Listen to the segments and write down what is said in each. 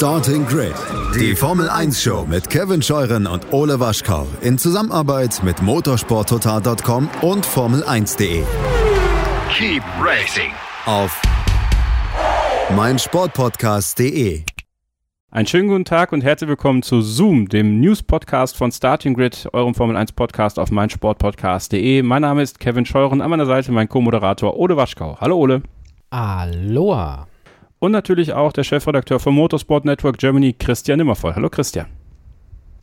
Starting Grid, die Formel 1 Show mit Kevin Scheuren und Ole Waschkau in Zusammenarbeit mit motorsporttotal.com und Formel1.de. Keep racing Auf meinsportpodcast.de. Einen schönen guten Tag und herzlich willkommen zu Zoom, dem News-Podcast von Starting Grid, eurem Formel 1-Podcast auf meinsportpodcast.de. Mein Name ist Kevin Scheuren, an meiner Seite mein Co-Moderator Ole Waschkau. Hallo Ole. Aloha. Und natürlich auch der Chefredakteur vom Motorsport Network Germany, Christian Nimmervoll. Hallo Christian.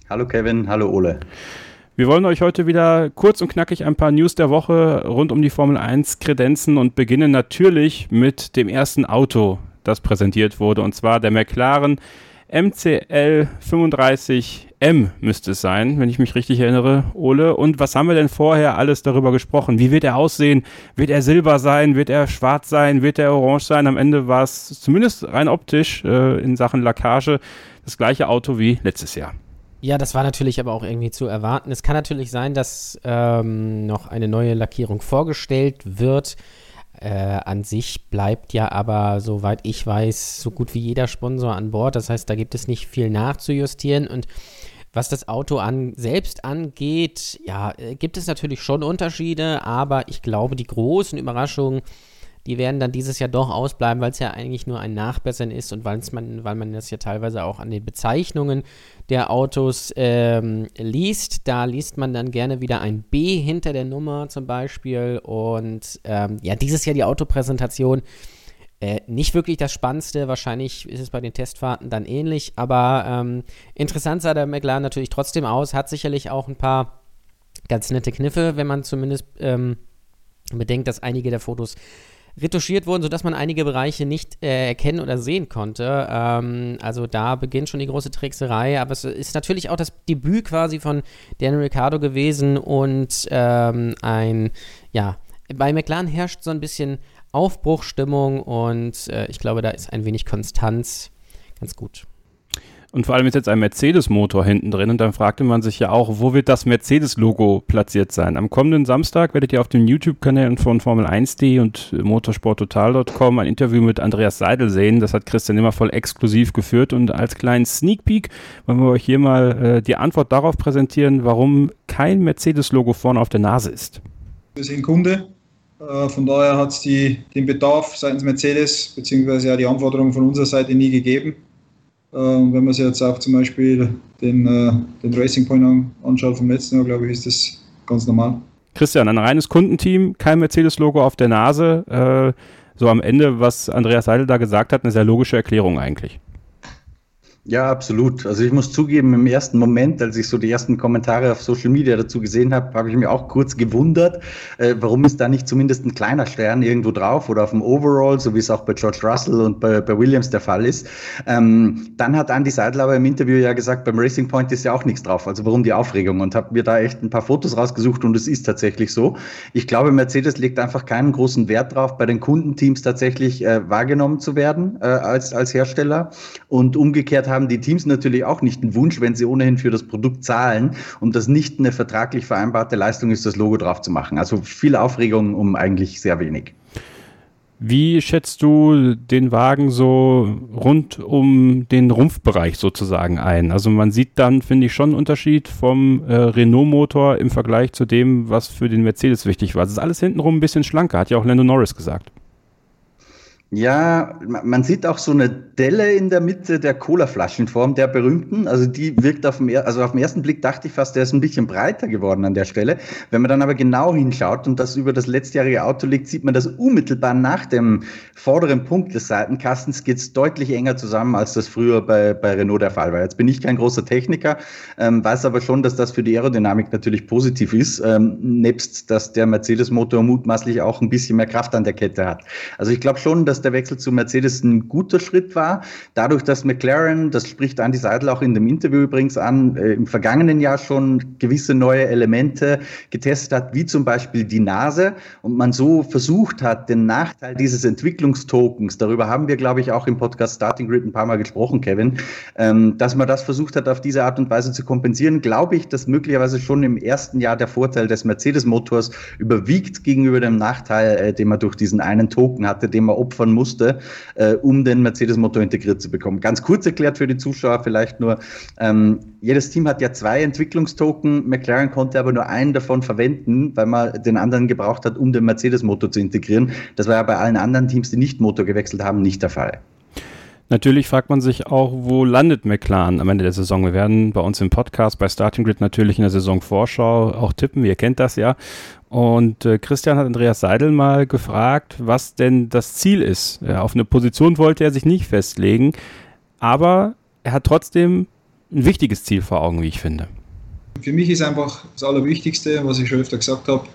Hallo Kevin, hallo Ole. Wir wollen euch heute wieder kurz und knackig ein paar News der Woche rund um die Formel 1 kredenzen und beginnen natürlich mit dem ersten Auto, das präsentiert wurde, und zwar der McLaren MCL 35M müsste es sein, wenn ich mich richtig erinnere, Ole. Und was haben wir denn vorher alles darüber gesprochen? Wie wird er aussehen? Wird er silber sein? Wird er schwarz sein? Wird er orange sein? Am Ende war es zumindest rein optisch äh, in Sachen Lackage das gleiche Auto wie letztes Jahr. Ja, das war natürlich aber auch irgendwie zu erwarten. Es kann natürlich sein, dass ähm, noch eine neue Lackierung vorgestellt wird. Äh, an sich bleibt ja aber, soweit ich weiß, so gut wie jeder Sponsor an Bord. Das heißt, da gibt es nicht viel nachzujustieren. Und was das Auto an, selbst angeht, ja, äh, gibt es natürlich schon Unterschiede, aber ich glaube, die großen Überraschungen die werden dann dieses Jahr doch ausbleiben, weil es ja eigentlich nur ein Nachbessern ist und man, weil man das ja teilweise auch an den Bezeichnungen der Autos ähm, liest. Da liest man dann gerne wieder ein B hinter der Nummer zum Beispiel. Und ähm, ja, dieses Jahr die Autopräsentation. Äh, nicht wirklich das Spannendste, wahrscheinlich ist es bei den Testfahrten dann ähnlich, aber ähm, interessant sah der McLaren natürlich trotzdem aus, hat sicherlich auch ein paar ganz nette Kniffe, wenn man zumindest ähm, bedenkt, dass einige der Fotos retuschiert wurden, sodass man einige Bereiche nicht äh, erkennen oder sehen konnte. Ähm, also da beginnt schon die große Trickserei, aber es ist natürlich auch das Debüt quasi von Daniel Ricciardo gewesen und ähm, ein, ja, bei McLaren herrscht so ein bisschen Aufbruchstimmung und äh, ich glaube, da ist ein wenig Konstanz ganz gut. Und vor allem ist jetzt ein Mercedes-Motor hinten drin und dann fragte man sich ja auch, wo wird das Mercedes-Logo platziert sein? Am kommenden Samstag werdet ihr auf den YouTube-Kanälen von Formel1.de und motorsporttotal.com ein Interview mit Andreas Seidel sehen. Das hat Christian immer voll exklusiv geführt und als kleinen Sneak Peek wollen wir euch hier mal äh, die Antwort darauf präsentieren, warum kein Mercedes-Logo vorne auf der Nase ist. Wir sind Kunde, äh, von daher hat es den Bedarf seitens Mercedes bzw. ja die Anforderungen von unserer Seite nie gegeben. Ähm, wenn man sich jetzt auch zum Beispiel den, äh, den Racing Point anschaut vom letzten Jahr, glaube ich, ist das ganz normal. Christian, ein reines Kundenteam, kein Mercedes-Logo auf der Nase. Äh, so am Ende, was Andreas Seidel da gesagt hat, eine sehr logische Erklärung eigentlich. Ja, absolut. Also ich muss zugeben, im ersten Moment, als ich so die ersten Kommentare auf Social Media dazu gesehen habe, habe ich mir auch kurz gewundert, äh, warum ist da nicht zumindest ein kleiner Stern irgendwo drauf oder auf dem Overall, so wie es auch bei George Russell und bei, bei Williams der Fall ist. Ähm, dann hat Andy Seidel aber im Interview ja gesagt, beim Racing Point ist ja auch nichts drauf. Also warum die Aufregung? Und habe mir da echt ein paar Fotos rausgesucht und es ist tatsächlich so. Ich glaube, Mercedes legt einfach keinen großen Wert drauf, bei den Kundenteams tatsächlich äh, wahrgenommen zu werden äh, als, als Hersteller. Und umgekehrt haben die Teams natürlich auch nicht einen Wunsch, wenn sie ohnehin für das Produkt zahlen und das nicht eine vertraglich vereinbarte Leistung ist, das Logo drauf zu machen. Also viel Aufregung um eigentlich sehr wenig. Wie schätzt du den Wagen so rund um den Rumpfbereich sozusagen ein? Also man sieht dann, finde ich, schon einen Unterschied vom äh, Renault-Motor im Vergleich zu dem, was für den Mercedes wichtig war. Es ist alles hintenrum ein bisschen schlanker, hat ja auch Lando Norris gesagt. Ja, man sieht auch so eine Delle in der Mitte der Cola-Flaschenform, der berühmten. Also die wirkt auf dem, also auf den ersten Blick dachte ich fast, der ist ein bisschen breiter geworden an der Stelle. Wenn man dann aber genau hinschaut und das über das letztjährige Auto liegt, sieht man, dass unmittelbar nach dem vorderen Punkt des Seitenkastens geht es deutlich enger zusammen, als das früher bei, bei Renault der Fall war. Jetzt bin ich kein großer Techniker, ähm, weiß aber schon, dass das für die Aerodynamik natürlich positiv ist, ähm, nebst dass der Mercedes-Motor mutmaßlich auch ein bisschen mehr Kraft an der Kette hat. Also ich glaube schon, dass dass der Wechsel zu Mercedes ein guter Schritt war. Dadurch, dass McLaren, das spricht Andy Seidel auch in dem Interview übrigens an, äh, im vergangenen Jahr schon gewisse neue Elemente getestet hat, wie zum Beispiel die Nase und man so versucht hat, den Nachteil dieses Entwicklungstokens, darüber haben wir, glaube ich, auch im Podcast Starting Grid ein paar Mal gesprochen, Kevin, ähm, dass man das versucht hat, auf diese Art und Weise zu kompensieren, glaube ich, dass möglicherweise schon im ersten Jahr der Vorteil des Mercedes-Motors überwiegt gegenüber dem Nachteil, äh, den man durch diesen einen Token hatte, den man opfern opfern musste, äh, um den Mercedes-Motor integriert zu bekommen. Ganz kurz erklärt für die Zuschauer vielleicht nur, ähm, jedes Team hat ja zwei Entwicklungstoken, McLaren konnte aber nur einen davon verwenden, weil man den anderen gebraucht hat, um den Mercedes-Motor zu integrieren. Das war ja bei allen anderen Teams, die nicht Motor gewechselt haben, nicht der Fall. Natürlich fragt man sich auch, wo landet McLaren am Ende der Saison? Wir werden bei uns im Podcast bei Starting Grid natürlich in der Saisonvorschau auch tippen, ihr kennt das ja. Und äh, Christian hat Andreas Seidel mal gefragt, was denn das Ziel ist. Ja, auf eine Position wollte er sich nicht festlegen, aber er hat trotzdem ein wichtiges Ziel vor Augen, wie ich finde. Für mich ist einfach das Allerwichtigste, was ich schon öfter gesagt habe,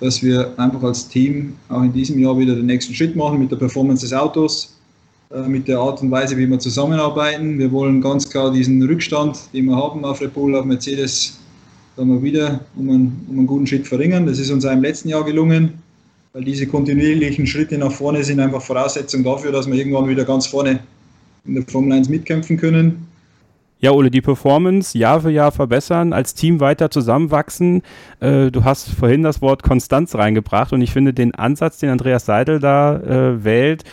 dass wir einfach als Team auch in diesem Jahr wieder den nächsten Schritt machen mit der Performance des Autos mit der Art und Weise, wie wir zusammenarbeiten. Wir wollen ganz klar diesen Rückstand, den wir haben auf Red Bull, auf Mercedes, da mal wieder um einen, um einen guten Schritt verringern. Das ist uns auch im letzten Jahr gelungen, weil diese kontinuierlichen Schritte nach vorne sind einfach Voraussetzung dafür, dass wir irgendwann wieder ganz vorne in der Formel 1 mitkämpfen können. Ja, Ole, die Performance Jahr für Jahr verbessern, als Team weiter zusammenwachsen. Äh, du hast vorhin das Wort Konstanz reingebracht und ich finde den Ansatz, den Andreas Seidel da äh, wählt,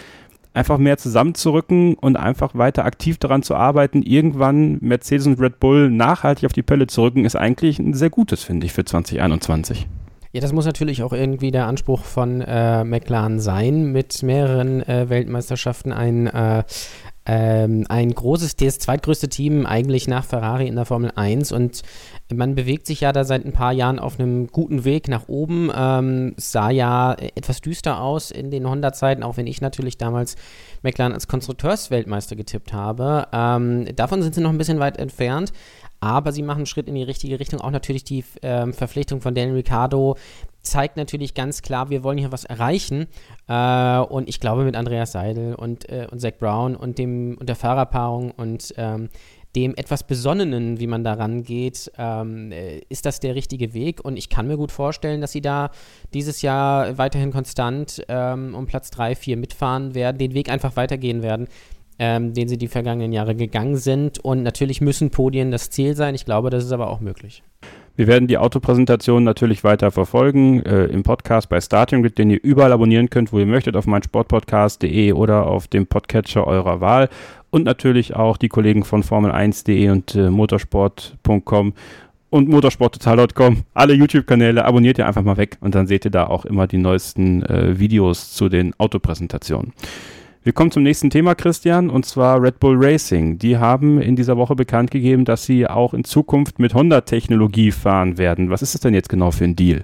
einfach mehr zusammenzurücken und einfach weiter aktiv daran zu arbeiten, irgendwann Mercedes und Red Bull nachhaltig auf die Pelle zu rücken, ist eigentlich ein sehr gutes, finde ich, für 2021. Ja, das muss natürlich auch irgendwie der Anspruch von äh, McLaren sein, mit mehreren äh, Weltmeisterschaften ein, äh, ähm, ein großes, das zweitgrößte Team eigentlich nach Ferrari in der Formel 1 und man bewegt sich ja da seit ein paar Jahren auf einem guten Weg nach oben. Ähm, sah ja etwas düster aus in den Honda-Zeiten, auch wenn ich natürlich damals McLaren als Konstrukteursweltmeister getippt habe. Ähm, davon sind sie noch ein bisschen weit entfernt. Aber sie machen einen Schritt in die richtige Richtung. Auch natürlich die ähm, Verpflichtung von Daniel Ricciardo zeigt natürlich ganz klar, wir wollen hier was erreichen. Äh, und ich glaube, mit Andreas Seidel und, äh, und Zach Brown und, dem, und der Fahrerpaarung und ähm, dem etwas Besonnenen, wie man da rangeht, ähm, äh, ist das der richtige Weg. Und ich kann mir gut vorstellen, dass sie da dieses Jahr weiterhin konstant ähm, um Platz 3, 4 mitfahren werden, den Weg einfach weitergehen werden, ähm, den sie die vergangenen Jahre gegangen sind. Und natürlich müssen Podien das Ziel sein. Ich glaube, das ist aber auch möglich. Wir werden die Autopräsentation natürlich weiter verfolgen äh, im Podcast bei Starting Grid, den ihr überall abonnieren könnt, wo ihr möchtet, auf meinsportpodcast.de oder auf dem Podcatcher eurer Wahl und natürlich auch die Kollegen von Formel1.de und äh, motorsport.com und motorsporttotal.com. Alle YouTube-Kanäle abonniert ihr einfach mal weg und dann seht ihr da auch immer die neuesten äh, Videos zu den Autopräsentationen. Wir kommen zum nächsten Thema, Christian, und zwar Red Bull Racing. Die haben in dieser Woche bekannt gegeben, dass sie auch in Zukunft mit Honda-Technologie fahren werden. Was ist das denn jetzt genau für ein Deal?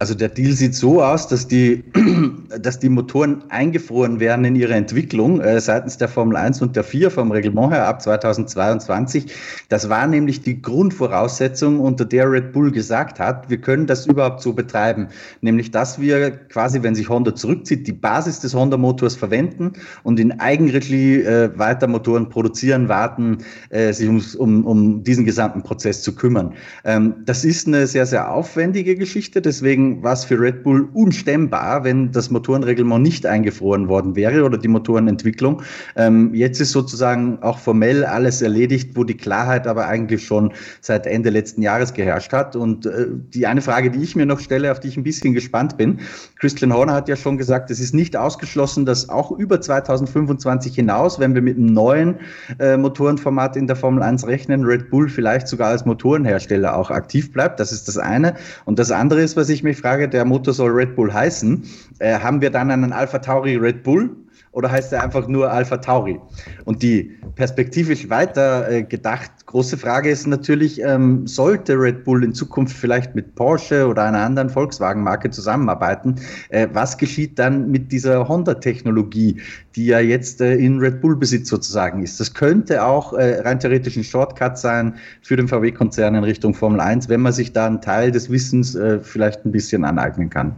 Also der Deal sieht so aus, dass die, dass die Motoren eingefroren werden in ihrer Entwicklung äh, seitens der Formel 1 und der 4 vom Reglement her ab 2022. Das war nämlich die Grundvoraussetzung, unter der Red Bull gesagt hat, wir können das überhaupt so betreiben. Nämlich, dass wir quasi, wenn sich Honda zurückzieht, die Basis des Honda-Motors verwenden und in Eigenregie äh, weiter Motoren produzieren, warten, äh, sich um, um, um diesen gesamten Prozess zu kümmern. Ähm, das ist eine sehr, sehr aufwendige Geschichte, deswegen war es für Red Bull unstemmbar, wenn das Motorenreglement nicht eingefroren worden wäre oder die Motorenentwicklung. Ähm, jetzt ist sozusagen auch formell alles erledigt, wo die Klarheit aber eigentlich schon seit Ende letzten Jahres geherrscht hat. Und äh, die eine Frage, die ich mir noch stelle, auf die ich ein bisschen gespannt bin, Christian Horner hat ja schon gesagt, es ist nicht ausgeschlossen, dass auch über 2025 hinaus, wenn wir mit einem neuen äh, Motorenformat in der Formel 1 rechnen, Red Bull vielleicht sogar als Motorenhersteller auch aktiv bleibt. Das ist das eine. Und das andere ist, was ich mich Frage, der Motor soll Red Bull heißen. Äh, haben wir dann einen Alpha Tauri Red Bull oder heißt er einfach nur Alpha Tauri? Und die perspektivisch weiter äh, gedacht große Frage ist natürlich, ähm, sollte Red Bull in Zukunft vielleicht mit Porsche oder einer anderen Volkswagen-Marke zusammenarbeiten? Äh, was geschieht dann mit dieser Honda-Technologie, die ja jetzt äh, in Red Bull-Besitz sozusagen ist? Das könnte auch äh, rein theoretisch ein Shortcut sein für den VW-Konzern in Richtung Formel 1, wenn man sich da einen Teil des Wissens äh, vielleicht ein bisschen aneignen kann.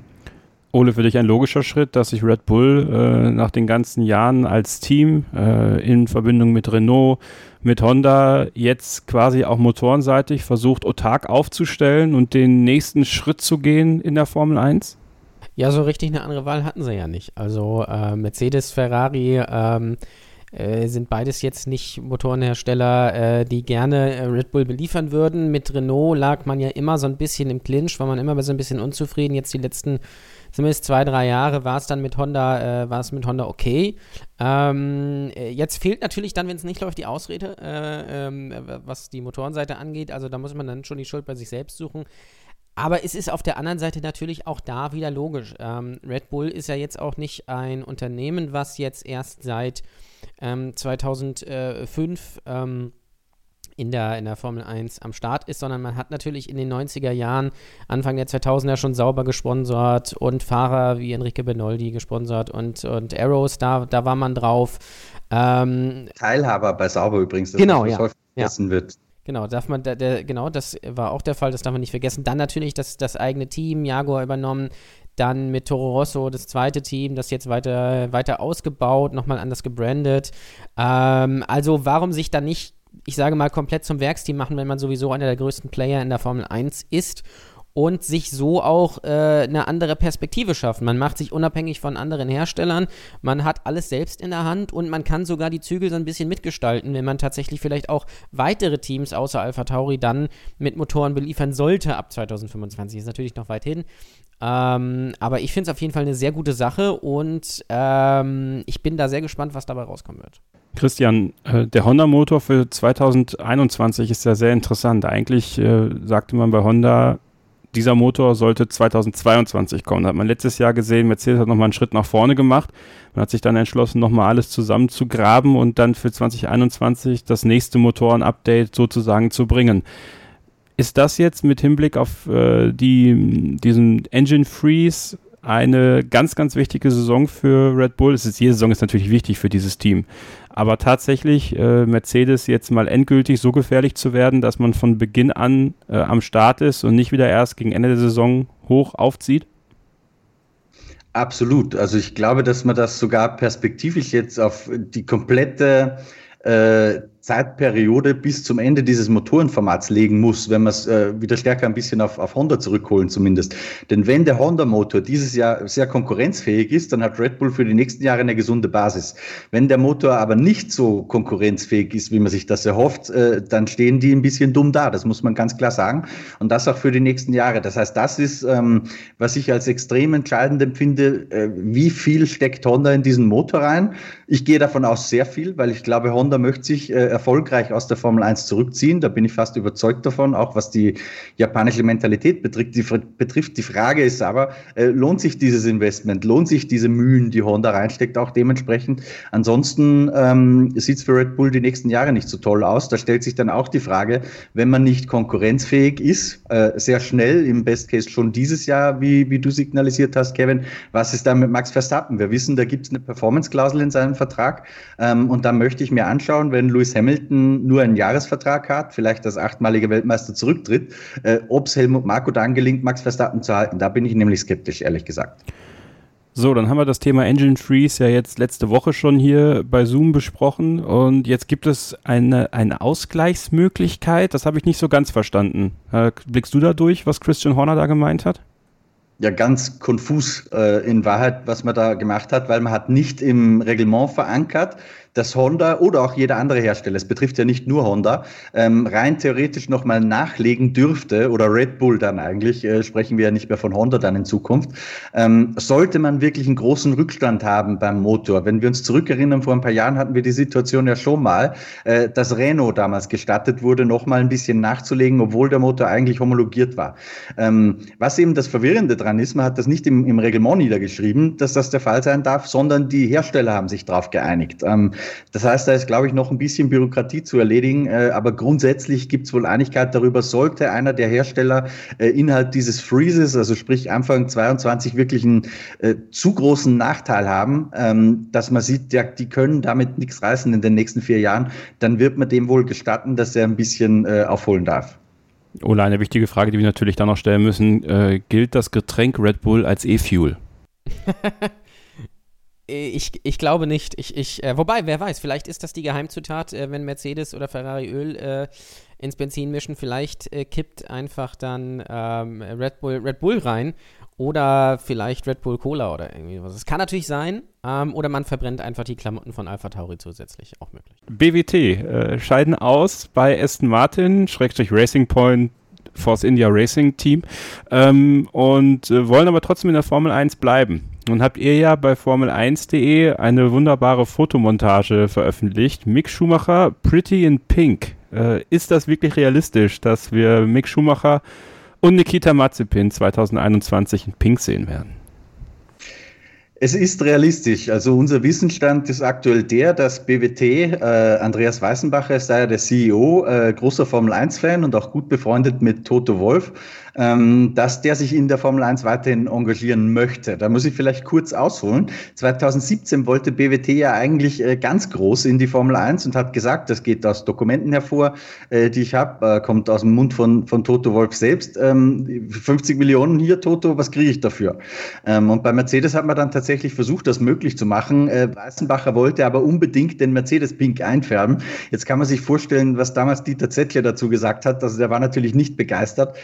Ole, für dich ein logischer Schritt, dass sich Red Bull äh, nach den ganzen Jahren als Team äh, in Verbindung mit Renault, mit Honda jetzt quasi auch motorenseitig versucht, autark aufzustellen und den nächsten Schritt zu gehen in der Formel 1? Ja, so richtig eine andere Wahl hatten sie ja nicht. Also äh, Mercedes, Ferrari, ähm, äh, sind beides jetzt nicht Motorenhersteller, äh, die gerne äh, Red Bull beliefern würden. Mit Renault lag man ja immer so ein bisschen im Clinch, war man immer so ein bisschen unzufrieden. Jetzt die letzten zumindest zwei, drei Jahre war es dann mit Honda, äh, war es mit Honda okay. Ähm, äh, jetzt fehlt natürlich dann, wenn es nicht läuft, die Ausrede, äh, ähm, was die Motorenseite angeht. Also da muss man dann schon die Schuld bei sich selbst suchen. Aber es ist auf der anderen Seite natürlich auch da wieder logisch. Ähm, Red Bull ist ja jetzt auch nicht ein Unternehmen, was jetzt erst seit ähm, 2005 ähm, in der, in der Formel 1 am Start ist, sondern man hat natürlich in den 90er Jahren, Anfang der 2000er schon sauber gesponsert und Fahrer wie Enrique Benoldi gesponsert und, und Arrows, da, da war man drauf. Ähm, Teilhaber bei Sauber übrigens, das genau, ja. vergessen ja. wird. Genau, darf man, der, der, genau, das war auch der Fall, das darf man nicht vergessen. Dann natürlich das, das eigene Team, Jaguar übernommen, dann mit Toro Rosso das zweite Team, das jetzt weiter, weiter ausgebaut, nochmal anders gebrandet. Ähm, also warum sich dann nicht, ich sage mal, komplett zum Werksteam machen, wenn man sowieso einer der größten Player in der Formel 1 ist und sich so auch äh, eine andere Perspektive schaffen. Man macht sich unabhängig von anderen Herstellern, man hat alles selbst in der Hand und man kann sogar die Zügel so ein bisschen mitgestalten, wenn man tatsächlich vielleicht auch weitere Teams außer Alpha Tauri dann mit Motoren beliefern sollte ab 2025. Ist natürlich noch weit hin. Ähm, aber ich finde es auf jeden Fall eine sehr gute Sache und ähm, ich bin da sehr gespannt, was dabei rauskommen wird. Christian, äh, der Honda-Motor für 2021 ist ja sehr interessant. Eigentlich äh, sagte man bei Honda, dieser Motor sollte 2022 kommen. Da hat man letztes Jahr gesehen, Mercedes hat nochmal einen Schritt nach vorne gemacht. Man hat sich dann entschlossen, nochmal alles zusammenzugraben und dann für 2021 das nächste Motoren-Update sozusagen zu bringen. Ist das jetzt mit Hinblick auf äh, die, diesen Engine Freeze eine ganz, ganz wichtige Saison für Red Bull? Es ist, jede Saison ist natürlich wichtig für dieses Team. Aber tatsächlich äh, Mercedes jetzt mal endgültig so gefährlich zu werden, dass man von Beginn an äh, am Start ist und nicht wieder erst gegen Ende der Saison hoch aufzieht? Absolut. Also ich glaube, dass man das sogar perspektivisch jetzt auf die komplette äh, Zeitperiode bis zum Ende dieses Motorenformats legen muss, wenn wir es äh, wieder stärker ein bisschen auf, auf Honda zurückholen zumindest. Denn wenn der Honda-Motor dieses Jahr sehr konkurrenzfähig ist, dann hat Red Bull für die nächsten Jahre eine gesunde Basis. Wenn der Motor aber nicht so konkurrenzfähig ist, wie man sich das erhofft, äh, dann stehen die ein bisschen dumm da. Das muss man ganz klar sagen. Und das auch für die nächsten Jahre. Das heißt, das ist, ähm, was ich als extrem entscheidend empfinde, äh, wie viel steckt Honda in diesen Motor rein. Ich gehe davon aus sehr viel, weil ich glaube, Honda möchte sich äh, erfolgreich aus der Formel 1 zurückziehen. Da bin ich fast überzeugt davon, auch was die japanische Mentalität betrifft. Die, betrifft. die Frage ist aber, äh, lohnt sich dieses Investment? Lohnt sich diese Mühen, die Honda reinsteckt, auch dementsprechend? Ansonsten ähm, sieht es für Red Bull die nächsten Jahre nicht so toll aus. Da stellt sich dann auch die Frage, wenn man nicht konkurrenzfähig ist, äh, sehr schnell, im Best Case schon dieses Jahr, wie, wie du signalisiert hast, Kevin, was ist da mit Max Verstappen? Wir wissen, da gibt es eine Performance-Klausel in seinem Vertrag. Ähm, und da möchte ich mir anschauen, wenn Lewis Hamilton nur einen Jahresvertrag hat, vielleicht als achtmalige Weltmeister zurücktritt, äh, ob es Helmut Marko dann gelingt, Max Verstappen zu halten. Da bin ich nämlich skeptisch, ehrlich gesagt. So, dann haben wir das Thema Engine Freeze ja jetzt letzte Woche schon hier bei Zoom besprochen und jetzt gibt es eine, eine Ausgleichsmöglichkeit. Das habe ich nicht so ganz verstanden. Äh, blickst du da durch, was Christian Horner da gemeint hat? ja ganz konfus äh, in Wahrheit, was man da gemacht hat, weil man hat nicht im Reglement verankert, dass Honda oder auch jeder andere Hersteller, es betrifft ja nicht nur Honda, ähm, rein theoretisch nochmal nachlegen dürfte oder Red Bull dann eigentlich, äh, sprechen wir ja nicht mehr von Honda dann in Zukunft, ähm, sollte man wirklich einen großen Rückstand haben beim Motor. Wenn wir uns zurückerinnern, vor ein paar Jahren hatten wir die Situation ja schon mal, äh, dass Renault damals gestattet wurde, nochmal ein bisschen nachzulegen, obwohl der Motor eigentlich homologiert war. Ähm, was eben das Verwirrende dran ist, man hat das nicht im, im Reglement niedergeschrieben, dass das der Fall sein darf, sondern die Hersteller haben sich darauf geeinigt. Ähm, das heißt, da ist, glaube ich, noch ein bisschen Bürokratie zu erledigen, äh, aber grundsätzlich gibt es wohl Einigkeit darüber, sollte einer der Hersteller äh, innerhalb dieses Freezes, also sprich Anfang 22, wirklich einen äh, zu großen Nachteil haben, ähm, dass man sieht, ja, die können damit nichts reißen in den nächsten vier Jahren, dann wird man dem wohl gestatten, dass er ein bisschen äh, aufholen darf. Ola, eine wichtige Frage, die wir natürlich dann noch stellen müssen. Äh, gilt das Getränk Red Bull als E-Fuel? Äh, ich, ich glaube nicht. Ich, ich, äh, wobei, wer weiß, vielleicht ist das die Geheimzutat, äh, wenn Mercedes oder Ferrari Öl äh, ins Benzin mischen. Vielleicht äh, kippt einfach dann ähm, Red, Bull, Red Bull rein oder vielleicht Red Bull Cola oder irgendwie was. Es kann natürlich sein. Ähm, oder man verbrennt einfach die Klamotten von Alpha Tauri zusätzlich. Auch möglich. BWT äh, scheiden aus bei Aston Martin, Schrägstrich Racing Point Force India Racing Team ähm, und wollen aber trotzdem in der Formel 1 bleiben. Nun habt ihr ja bei Formel1.de eine wunderbare Fotomontage veröffentlicht. Mick Schumacher, Pretty in Pink. Äh, ist das wirklich realistisch, dass wir Mick Schumacher und Nikita Mazepin 2021 in Pink sehen werden? Es ist realistisch. Also unser Wissensstand ist aktuell der, dass BWT, äh, Andreas Weißenbacher ist da ja der CEO, äh, großer Formel 1-Fan und auch gut befreundet mit Toto Wolf, dass der sich in der Formel 1 weiterhin engagieren möchte. Da muss ich vielleicht kurz ausholen. 2017 wollte BWT ja eigentlich äh, ganz groß in die Formel 1 und hat gesagt, das geht aus Dokumenten hervor, äh, die ich habe, äh, kommt aus dem Mund von, von Toto Wolf selbst. Ähm, 50 Millionen hier, Toto, was kriege ich dafür? Ähm, und bei Mercedes hat man dann tatsächlich versucht, das möglich zu machen. Äh, Weißenbacher wollte aber unbedingt den Mercedes Pink einfärben. Jetzt kann man sich vorstellen, was damals Dieter Zettler dazu gesagt hat. Also der war natürlich nicht begeistert.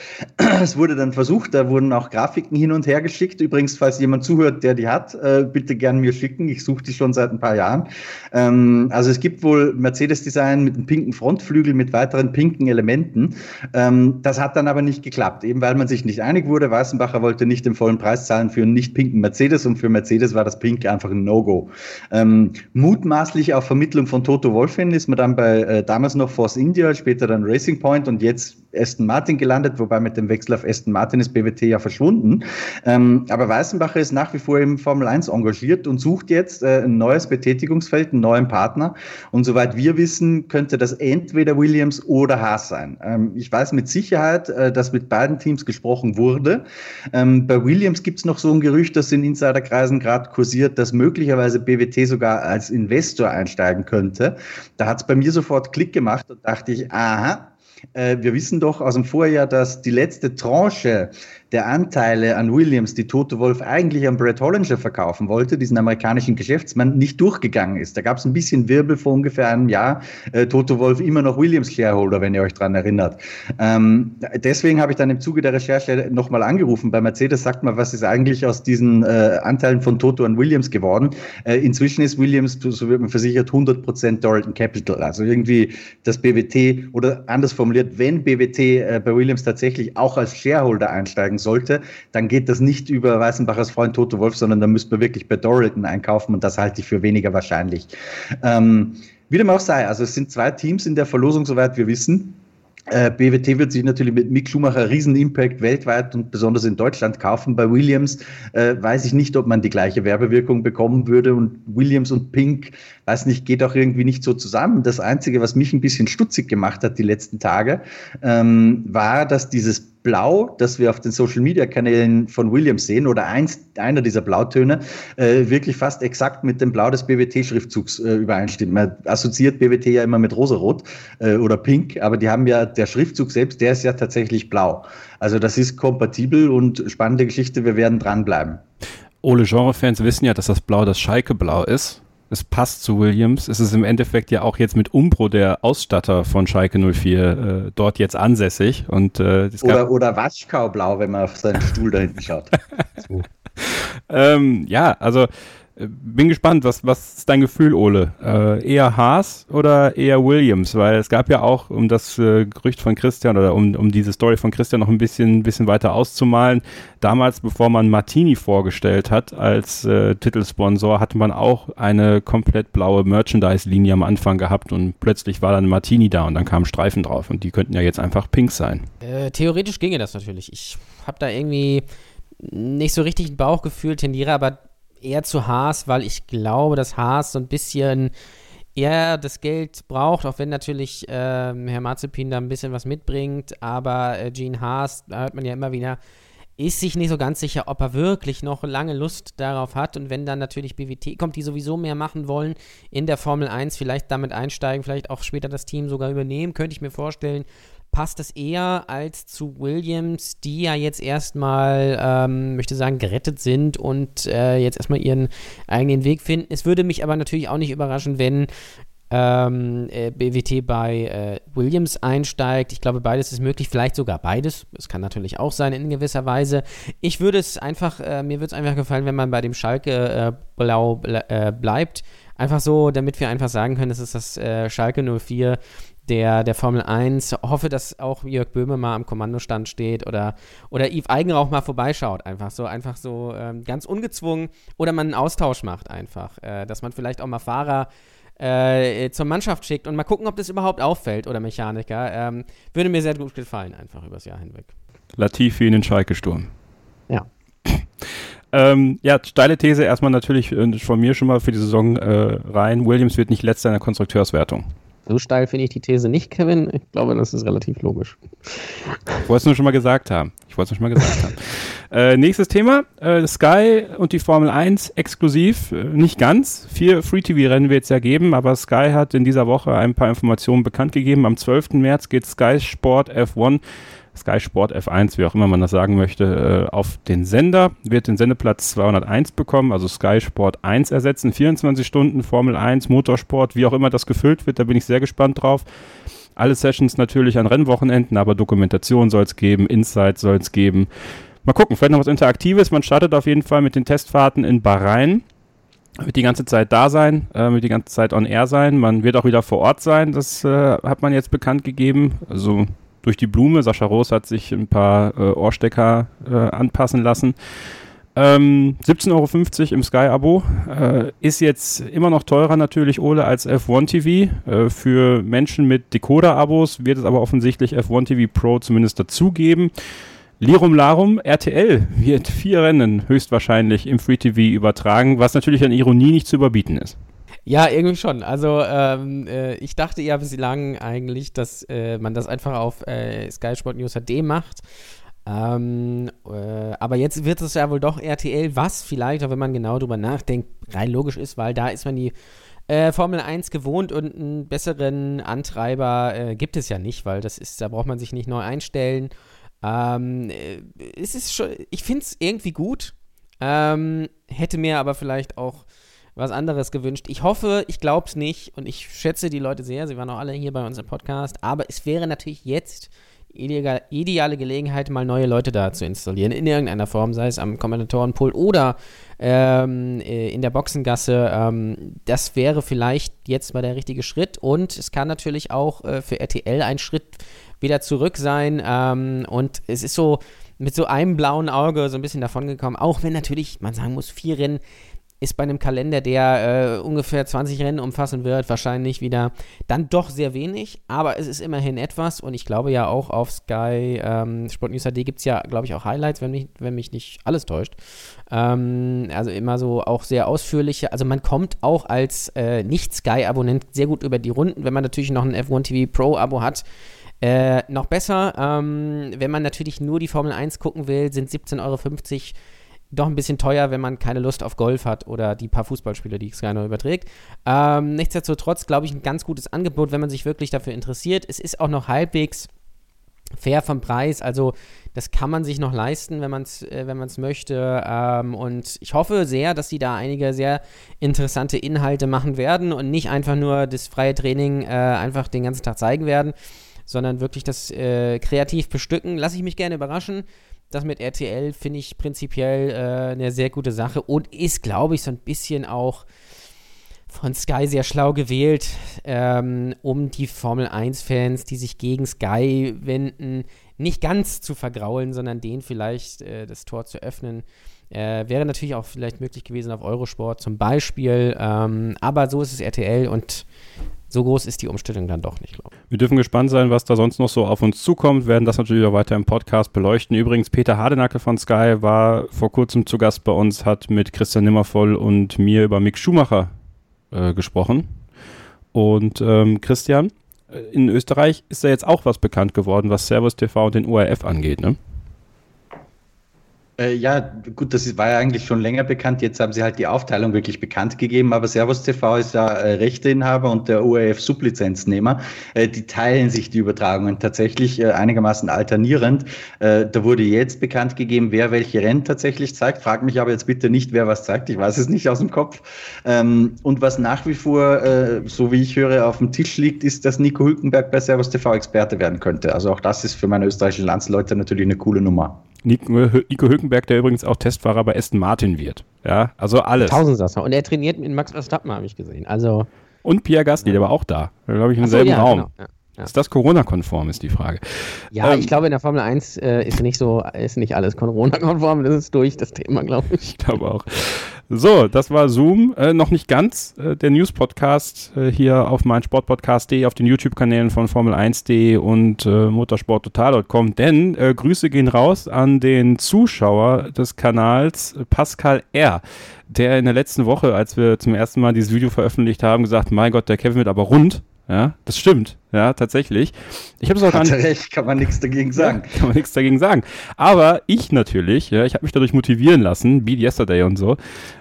Es wurde dann versucht, da wurden auch Grafiken hin und her geschickt. Übrigens, falls jemand zuhört, der die hat, äh, bitte gern mir schicken. Ich suche die schon seit ein paar Jahren. Ähm, also es gibt wohl Mercedes-Design mit einem pinken Frontflügel mit weiteren pinken Elementen. Ähm, das hat dann aber nicht geklappt, eben weil man sich nicht einig wurde. Weißenbacher wollte nicht den vollen Preis zahlen für einen nicht pinken Mercedes und für Mercedes war das Pink einfach ein No-Go. Ähm, mutmaßlich auf Vermittlung von Toto Wolfin ist man dann bei äh, damals noch Force India, später dann Racing Point und jetzt Aston Martin gelandet, wobei mit dem Wechsel auf Aston Martin ist BWT ja verschwunden. Ähm, aber Weißenbacher ist nach wie vor im Formel 1 engagiert und sucht jetzt äh, ein neues Betätigungsfeld, einen neuen Partner. Und soweit wir wissen, könnte das entweder Williams oder Haas sein. Ähm, ich weiß mit Sicherheit, äh, dass mit beiden Teams gesprochen wurde. Ähm, bei Williams gibt es noch so ein Gerücht, das in Insiderkreisen gerade kursiert, dass möglicherweise BWT sogar als Investor einsteigen könnte. Da hat es bei mir sofort Klick gemacht und dachte ich, aha, wir wissen doch aus dem Vorjahr, dass die letzte Tranche der Anteile an Williams, die Toto Wolf eigentlich an Brett Hollinger verkaufen wollte, diesen amerikanischen Geschäftsmann, nicht durchgegangen ist. Da gab es ein bisschen Wirbel vor ungefähr einem Jahr. Äh, Toto Wolf immer noch Williams Shareholder, wenn ihr euch daran erinnert. Ähm, deswegen habe ich dann im Zuge der Recherche nochmal angerufen. Bei Mercedes sagt man, was ist eigentlich aus diesen äh, Anteilen von Toto an Williams geworden? Äh, inzwischen ist Williams, so wird man versichert, 100% Doralton Capital. Also irgendwie das BWT oder anders formuliert, wenn BWT äh, bei Williams tatsächlich auch als Shareholder einsteigen sollte, dann geht das nicht über Weißenbachers Freund Toto Wolf, sondern dann müsste man wirklich bei Doralton einkaufen und das halte ich für weniger wahrscheinlich. Ähm, wie dem auch sei, also es sind zwei Teams in der Verlosung, soweit wir wissen. Äh, BWT wird sich natürlich mit Mick Schumacher riesen Impact weltweit und besonders in Deutschland kaufen. Bei Williams äh, weiß ich nicht, ob man die gleiche Werbewirkung bekommen würde und Williams und Pink, weiß nicht, geht auch irgendwie nicht so zusammen. Das Einzige, was mich ein bisschen stutzig gemacht hat die letzten Tage, ähm, war, dass dieses Blau, das wir auf den Social Media Kanälen von Williams sehen, oder eins, einer dieser Blautöne, äh, wirklich fast exakt mit dem Blau des BWT-Schriftzugs äh, übereinstimmt. Man assoziiert BWT ja immer mit rosarot äh, oder pink, aber die haben ja, der Schriftzug selbst, der ist ja tatsächlich blau. Also das ist kompatibel und spannende Geschichte, wir werden dranbleiben. Ole Genre-Fans wissen ja, dass das Blau das Schalke-Blau ist es passt zu Williams. Es ist im Endeffekt ja auch jetzt mit Umbro der Ausstatter von Schalke 04 äh, dort jetzt ansässig. Und, äh, oder, oder Waschkaublau, wenn man auf seinen Stuhl da hinten schaut. so. ähm, ja, also bin gespannt, was, was ist dein Gefühl, Ole? Äh, eher Haas oder eher Williams? Weil es gab ja auch, um das äh, Gerücht von Christian oder um, um diese Story von Christian noch ein bisschen, bisschen weiter auszumalen, damals, bevor man Martini vorgestellt hat als äh, Titelsponsor, hatte man auch eine komplett blaue Merchandise-Linie am Anfang gehabt und plötzlich war dann Martini da und dann kamen Streifen drauf und die könnten ja jetzt einfach pink sein. Äh, theoretisch ginge das natürlich. Ich habe da irgendwie nicht so richtig ein Bauchgefühl, tendiere aber eher zu Haas, weil ich glaube, dass Haas so ein bisschen eher das Geld braucht, auch wenn natürlich ähm, Herr Mazepin da ein bisschen was mitbringt, aber äh, Gene Haas, da hört man ja immer wieder, ist sich nicht so ganz sicher, ob er wirklich noch lange Lust darauf hat. Und wenn dann natürlich BWT kommt, die sowieso mehr machen wollen in der Formel 1, vielleicht damit einsteigen, vielleicht auch später das Team sogar übernehmen, könnte ich mir vorstellen passt es eher als zu Williams, die ja jetzt erstmal, ähm, möchte sagen, gerettet sind und äh, jetzt erstmal ihren eigenen Weg finden. Es würde mich aber natürlich auch nicht überraschen, wenn ähm, äh, BWT bei äh, Williams einsteigt. Ich glaube, beides ist möglich, vielleicht sogar beides. Es kann natürlich auch sein in gewisser Weise. Ich würde es einfach, äh, mir würde es einfach gefallen, wenn man bei dem Schalke äh, Blau äh, bleibt Einfach so, damit wir einfach sagen können, es ist das äh, Schalke 04 der, der Formel 1. Hoffe, dass auch Jörg Böhme mal am Kommandostand steht oder, oder Yves Eigenrauch mal vorbeischaut. Einfach so, einfach so ähm, ganz ungezwungen. Oder man einen Austausch macht einfach. Äh, dass man vielleicht auch mal Fahrer äh, zur Mannschaft schickt und mal gucken, ob das überhaupt auffällt oder Mechaniker. Ähm, würde mir sehr gut gefallen, einfach übers Jahr hinweg. Latifi in den Schalke-Sturm. Ja. Ähm, ja, steile These erstmal natürlich äh, von mir schon mal für die Saison äh, rein. Williams wird nicht letzter in der Konstrukteurswertung. So steil finde ich die These nicht, Kevin. Ich glaube, das ist relativ logisch. Ich wollte es nur schon mal gesagt haben. Ich wollte es nur schon mal gesagt haben. Äh, nächstes Thema: äh, Sky und die Formel 1 exklusiv. Äh, nicht ganz. Vier Free-TV-Rennen wird es ja geben, aber Sky hat in dieser Woche ein paar Informationen bekannt gegeben. Am 12. März geht Sky Sport F1 Sky Sport F1, wie auch immer man das sagen möchte, äh, auf den Sender, wird den Sendeplatz 201 bekommen, also Sky Sport 1 ersetzen. 24 Stunden Formel 1, Motorsport, wie auch immer das gefüllt wird, da bin ich sehr gespannt drauf. Alle Sessions natürlich an Rennwochenenden, aber Dokumentation soll es geben, Insights soll es geben. Mal gucken, vielleicht noch was Interaktives. Man startet auf jeden Fall mit den Testfahrten in Bahrain. Wird die ganze Zeit da sein, äh, wird die ganze Zeit on air sein. Man wird auch wieder vor Ort sein, das äh, hat man jetzt bekannt gegeben. Also durch die Blume. Sascha Roos hat sich ein paar äh, Ohrstecker äh, anpassen lassen. Ähm, 17,50 Euro im Sky-Abo. Äh, ist jetzt immer noch teurer natürlich, Ole, als F1 TV. Äh, für Menschen mit Decoder-Abos wird es aber offensichtlich F1 TV Pro zumindest dazugeben. Lirum Larum, RTL wird vier Rennen höchstwahrscheinlich im Free TV übertragen, was natürlich an Ironie nicht zu überbieten ist. Ja, irgendwie schon. Also ähm, äh, ich dachte ja bislang eigentlich, dass äh, man das einfach auf äh, Sky Sport News HD macht. Ähm, äh, aber jetzt wird es ja wohl doch RTL, was vielleicht, auch wenn man genau drüber nachdenkt, rein logisch ist, weil da ist man die äh, Formel 1 gewohnt und einen besseren Antreiber äh, gibt es ja nicht, weil das ist, da braucht man sich nicht neu einstellen. Ähm, es ist schon, ich finde es irgendwie gut. Ähm, hätte mir aber vielleicht auch was anderes gewünscht. Ich hoffe, ich glaube es nicht und ich schätze die Leute sehr. Sie waren auch alle hier bei uns im Podcast. Aber es wäre natürlich jetzt ideale, ideale Gelegenheit, mal neue Leute da zu installieren, in irgendeiner Form, sei es am Kommandatorenpool oder ähm, äh, in der Boxengasse. Ähm, das wäre vielleicht jetzt mal der richtige Schritt und es kann natürlich auch äh, für RTL ein Schritt wieder zurück sein. Ähm, und es ist so mit so einem blauen Auge so ein bisschen davon gekommen, auch wenn natürlich, man sagen muss, vier Rennen ist bei einem Kalender, der äh, ungefähr 20 Rennen umfassen wird, wahrscheinlich wieder dann doch sehr wenig, aber es ist immerhin etwas und ich glaube ja auch auf Sky ähm, Sport News HD gibt es ja, glaube ich, auch Highlights, wenn mich, wenn mich nicht alles täuscht. Ähm, also immer so auch sehr ausführliche, also man kommt auch als äh, Nicht-Sky-Abonnent sehr gut über die Runden, wenn man natürlich noch ein F1 TV Pro-Abo hat. Äh, noch besser, ähm, wenn man natürlich nur die Formel 1 gucken will, sind 17,50 Euro doch ein bisschen teuer, wenn man keine Lust auf Golf hat oder die paar Fußballspiele, die Sky noch überträgt. Ähm, nichtsdestotrotz glaube ich ein ganz gutes Angebot, wenn man sich wirklich dafür interessiert. Es ist auch noch halbwegs fair vom Preis, also das kann man sich noch leisten, wenn man es äh, möchte. Ähm, und ich hoffe sehr, dass sie da einige sehr interessante Inhalte machen werden und nicht einfach nur das freie Training äh, einfach den ganzen Tag zeigen werden, sondern wirklich das äh, kreativ bestücken. Lasse ich mich gerne überraschen das mit RTL finde ich prinzipiell äh, eine sehr gute Sache und ist, glaube ich, so ein bisschen auch von Sky sehr schlau gewählt, ähm, um die Formel 1-Fans, die sich gegen Sky wenden, nicht ganz zu vergraulen, sondern denen vielleicht äh, das Tor zu öffnen. Äh, wäre natürlich auch vielleicht möglich gewesen auf Eurosport zum Beispiel, ähm, aber so ist es RTL und so groß ist die Umstellung dann doch nicht, glaube ich. Wir dürfen gespannt sein, was da sonst noch so auf uns zukommt, werden das natürlich auch weiter im Podcast beleuchten. Übrigens, Peter Hardenacke von Sky war vor kurzem zu Gast bei uns, hat mit Christian Nimmervoll und mir über Mick Schumacher äh, gesprochen. Und ähm, Christian, äh, in Österreich ist da jetzt auch was bekannt geworden, was Servus TV und den ORF angeht, ne? Äh, ja, gut, das war ja eigentlich schon länger bekannt. Jetzt haben sie halt die Aufteilung wirklich bekannt gegeben. Aber Servus TV ist ja äh, Rechteinhaber und der ORF Sublizenznehmer. Äh, die teilen sich die Übertragungen tatsächlich äh, einigermaßen alternierend. Äh, da wurde jetzt bekannt gegeben, wer welche Rennen tatsächlich zeigt. Frag mich aber jetzt bitte nicht, wer was zeigt. Ich weiß es nicht aus dem Kopf. Ähm, und was nach wie vor, äh, so wie ich höre, auf dem Tisch liegt, ist, dass Nico Hülkenberg bei Servus TV Experte werden könnte. Also auch das ist für meine österreichischen Landsleute natürlich eine coole Nummer. Nico, Nico Hülkenberg, der übrigens auch Testfahrer bei Aston Martin wird. Ja, also alles. Tausendsasser. Und er trainiert mit Max Verstappen, habe ich gesehen. Also. Und Pierre Gasly, der war auch da. Glaube ich, im Ach so, selben ja, Raum. genau, ja, ja. Ist das Corona-konform, ist die Frage. Ja, Ähm, ich glaube, in der Formel 1 äh, ist nicht so, ist nicht alles Corona-konform, das ist durch, das Thema, glaube ich. Ich glaube auch. So, das war Zoom. Äh, noch nicht ganz. Äh, der News-Podcast äh, hier auf meinsportpodcast.de, auf den YouTube-Kanälen von Formel1.de und äh, motorsporttotal.com. Denn äh, Grüße gehen raus an den Zuschauer des Kanals äh, Pascal R., der in der letzten Woche, als wir zum ersten Mal dieses Video veröffentlicht haben, gesagt, mein Gott, der Kevin wird aber rund. Ja, das stimmt. Ja, tatsächlich. Ich habe es auch gar nicht recht, kann man nichts dagegen sagen. kann man nichts dagegen sagen. Aber ich natürlich, ja, ich habe mich dadurch motivieren lassen, Beat Yesterday und so,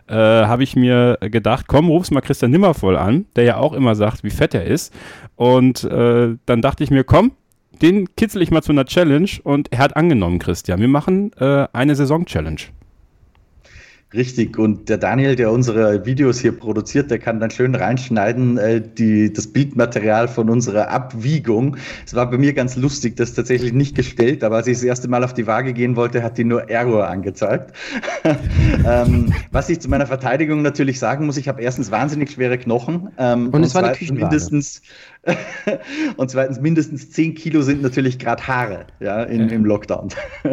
äh, habe ich mir gedacht, komm, ruf's mal Christian Nimmervoll an, der ja auch immer sagt, wie fett er ist. Und äh, dann dachte ich mir, komm, den kitzel ich mal zu einer Challenge und er hat angenommen, Christian. Wir machen äh, eine Saison-Challenge. Richtig, und der Daniel, der unsere Videos hier produziert, der kann dann schön reinschneiden, äh, die, das Bildmaterial von unserer Abwiegung. Es war bei mir ganz lustig, das ist tatsächlich nicht gestellt, aber als ich das erste Mal auf die Waage gehen wollte, hat die nur Error angezeigt. ähm, was ich zu meiner Verteidigung natürlich sagen muss, ich habe erstens wahnsinnig schwere Knochen. Ähm, Und es war eine zweitens Küchenwaage. mindestens und zweitens mindestens 10 Kilo sind natürlich gerade Haare ja, in, im Lockdown.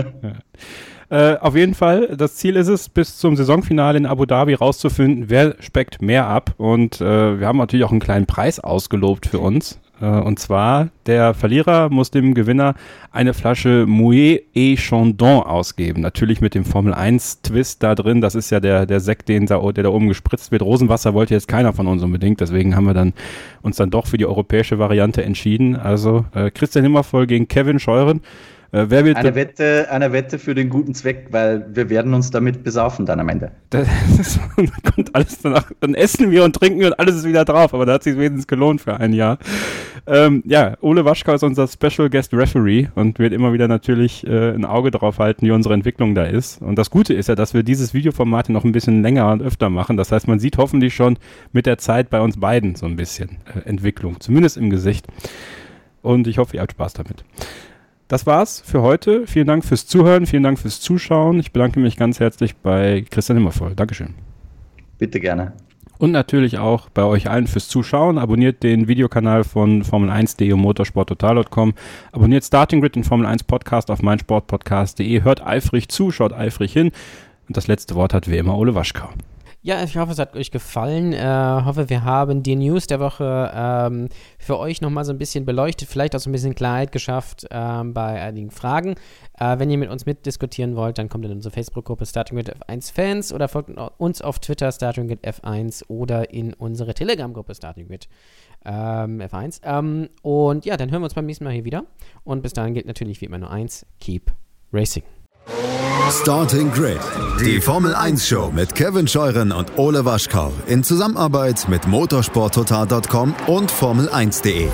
Äh, auf jeden Fall, das Ziel ist es, bis zum Saisonfinale in Abu Dhabi rauszufinden, wer speckt mehr ab. Und äh, wir haben natürlich auch einen kleinen Preis ausgelobt für uns. Äh, und zwar, der Verlierer muss dem Gewinner eine Flasche Mouet et Chandon ausgeben. Natürlich mit dem Formel 1 Twist da drin. Das ist ja der, der Sekt, den der da oben gespritzt wird. Rosenwasser wollte jetzt keiner von uns unbedingt. Deswegen haben wir dann uns dann doch für die europäische Variante entschieden. Also äh, Christian Himmervoll gegen Kevin Scheuren. Äh, wer wird Eine Wette, eine Wette für den guten Zweck, weil wir werden uns damit besaufen dann am Ende. Das ist, dann kommt alles danach, dann essen wir und trinken und alles ist wieder drauf, aber da hat sich wenigstens gelohnt für ein Jahr. Ähm, ja, Ole Waschka ist unser Special Guest Referee und wird immer wieder natürlich äh, ein Auge drauf halten, wie unsere Entwicklung da ist. Und das Gute ist ja, dass wir dieses Videoformat noch ein bisschen länger und öfter machen. Das heißt, man sieht hoffentlich schon mit der Zeit bei uns beiden so ein bisschen äh, Entwicklung, zumindest im Gesicht. Und ich hoffe, ihr habt Spaß damit. Das war's für heute. Vielen Dank fürs Zuhören, vielen Dank fürs Zuschauen. Ich bedanke mich ganz herzlich bei Christian Himmervoll. Dankeschön. Bitte gerne. Und natürlich auch bei euch allen fürs Zuschauen. Abonniert den Videokanal von Formel1.de und motorsporttotal.com. Abonniert Starting Grid, den Formel 1 Podcast auf meinsportpodcast.de. Hört eifrig zu, schaut eifrig hin. Und das letzte Wort hat wie immer Ole Waschkau. Ja, ich hoffe, es hat euch gefallen. Äh, hoffe, wir haben die News der Woche ähm, für euch nochmal so ein bisschen beleuchtet, vielleicht auch so ein bisschen Klarheit geschafft ähm, bei einigen Fragen. Äh, wenn ihr mit uns mitdiskutieren wollt, dann kommt in unsere Facebook-Gruppe Starting with F1 Fans oder folgt uns auf Twitter Starting with F1 oder in unsere Telegram-Gruppe Starting with ähm, F1. Ähm, und ja, dann hören wir uns beim nächsten Mal hier wieder. Und bis dahin gilt natürlich wie immer nur eins: Keep Racing. Starting Grid, die Formel 1 Show mit Kevin Scheuren und Ole Waschkau in Zusammenarbeit mit motorsporttotal.com und Formel1.de.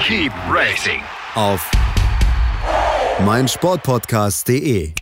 Keep racing. Auf meinsportpodcast.de.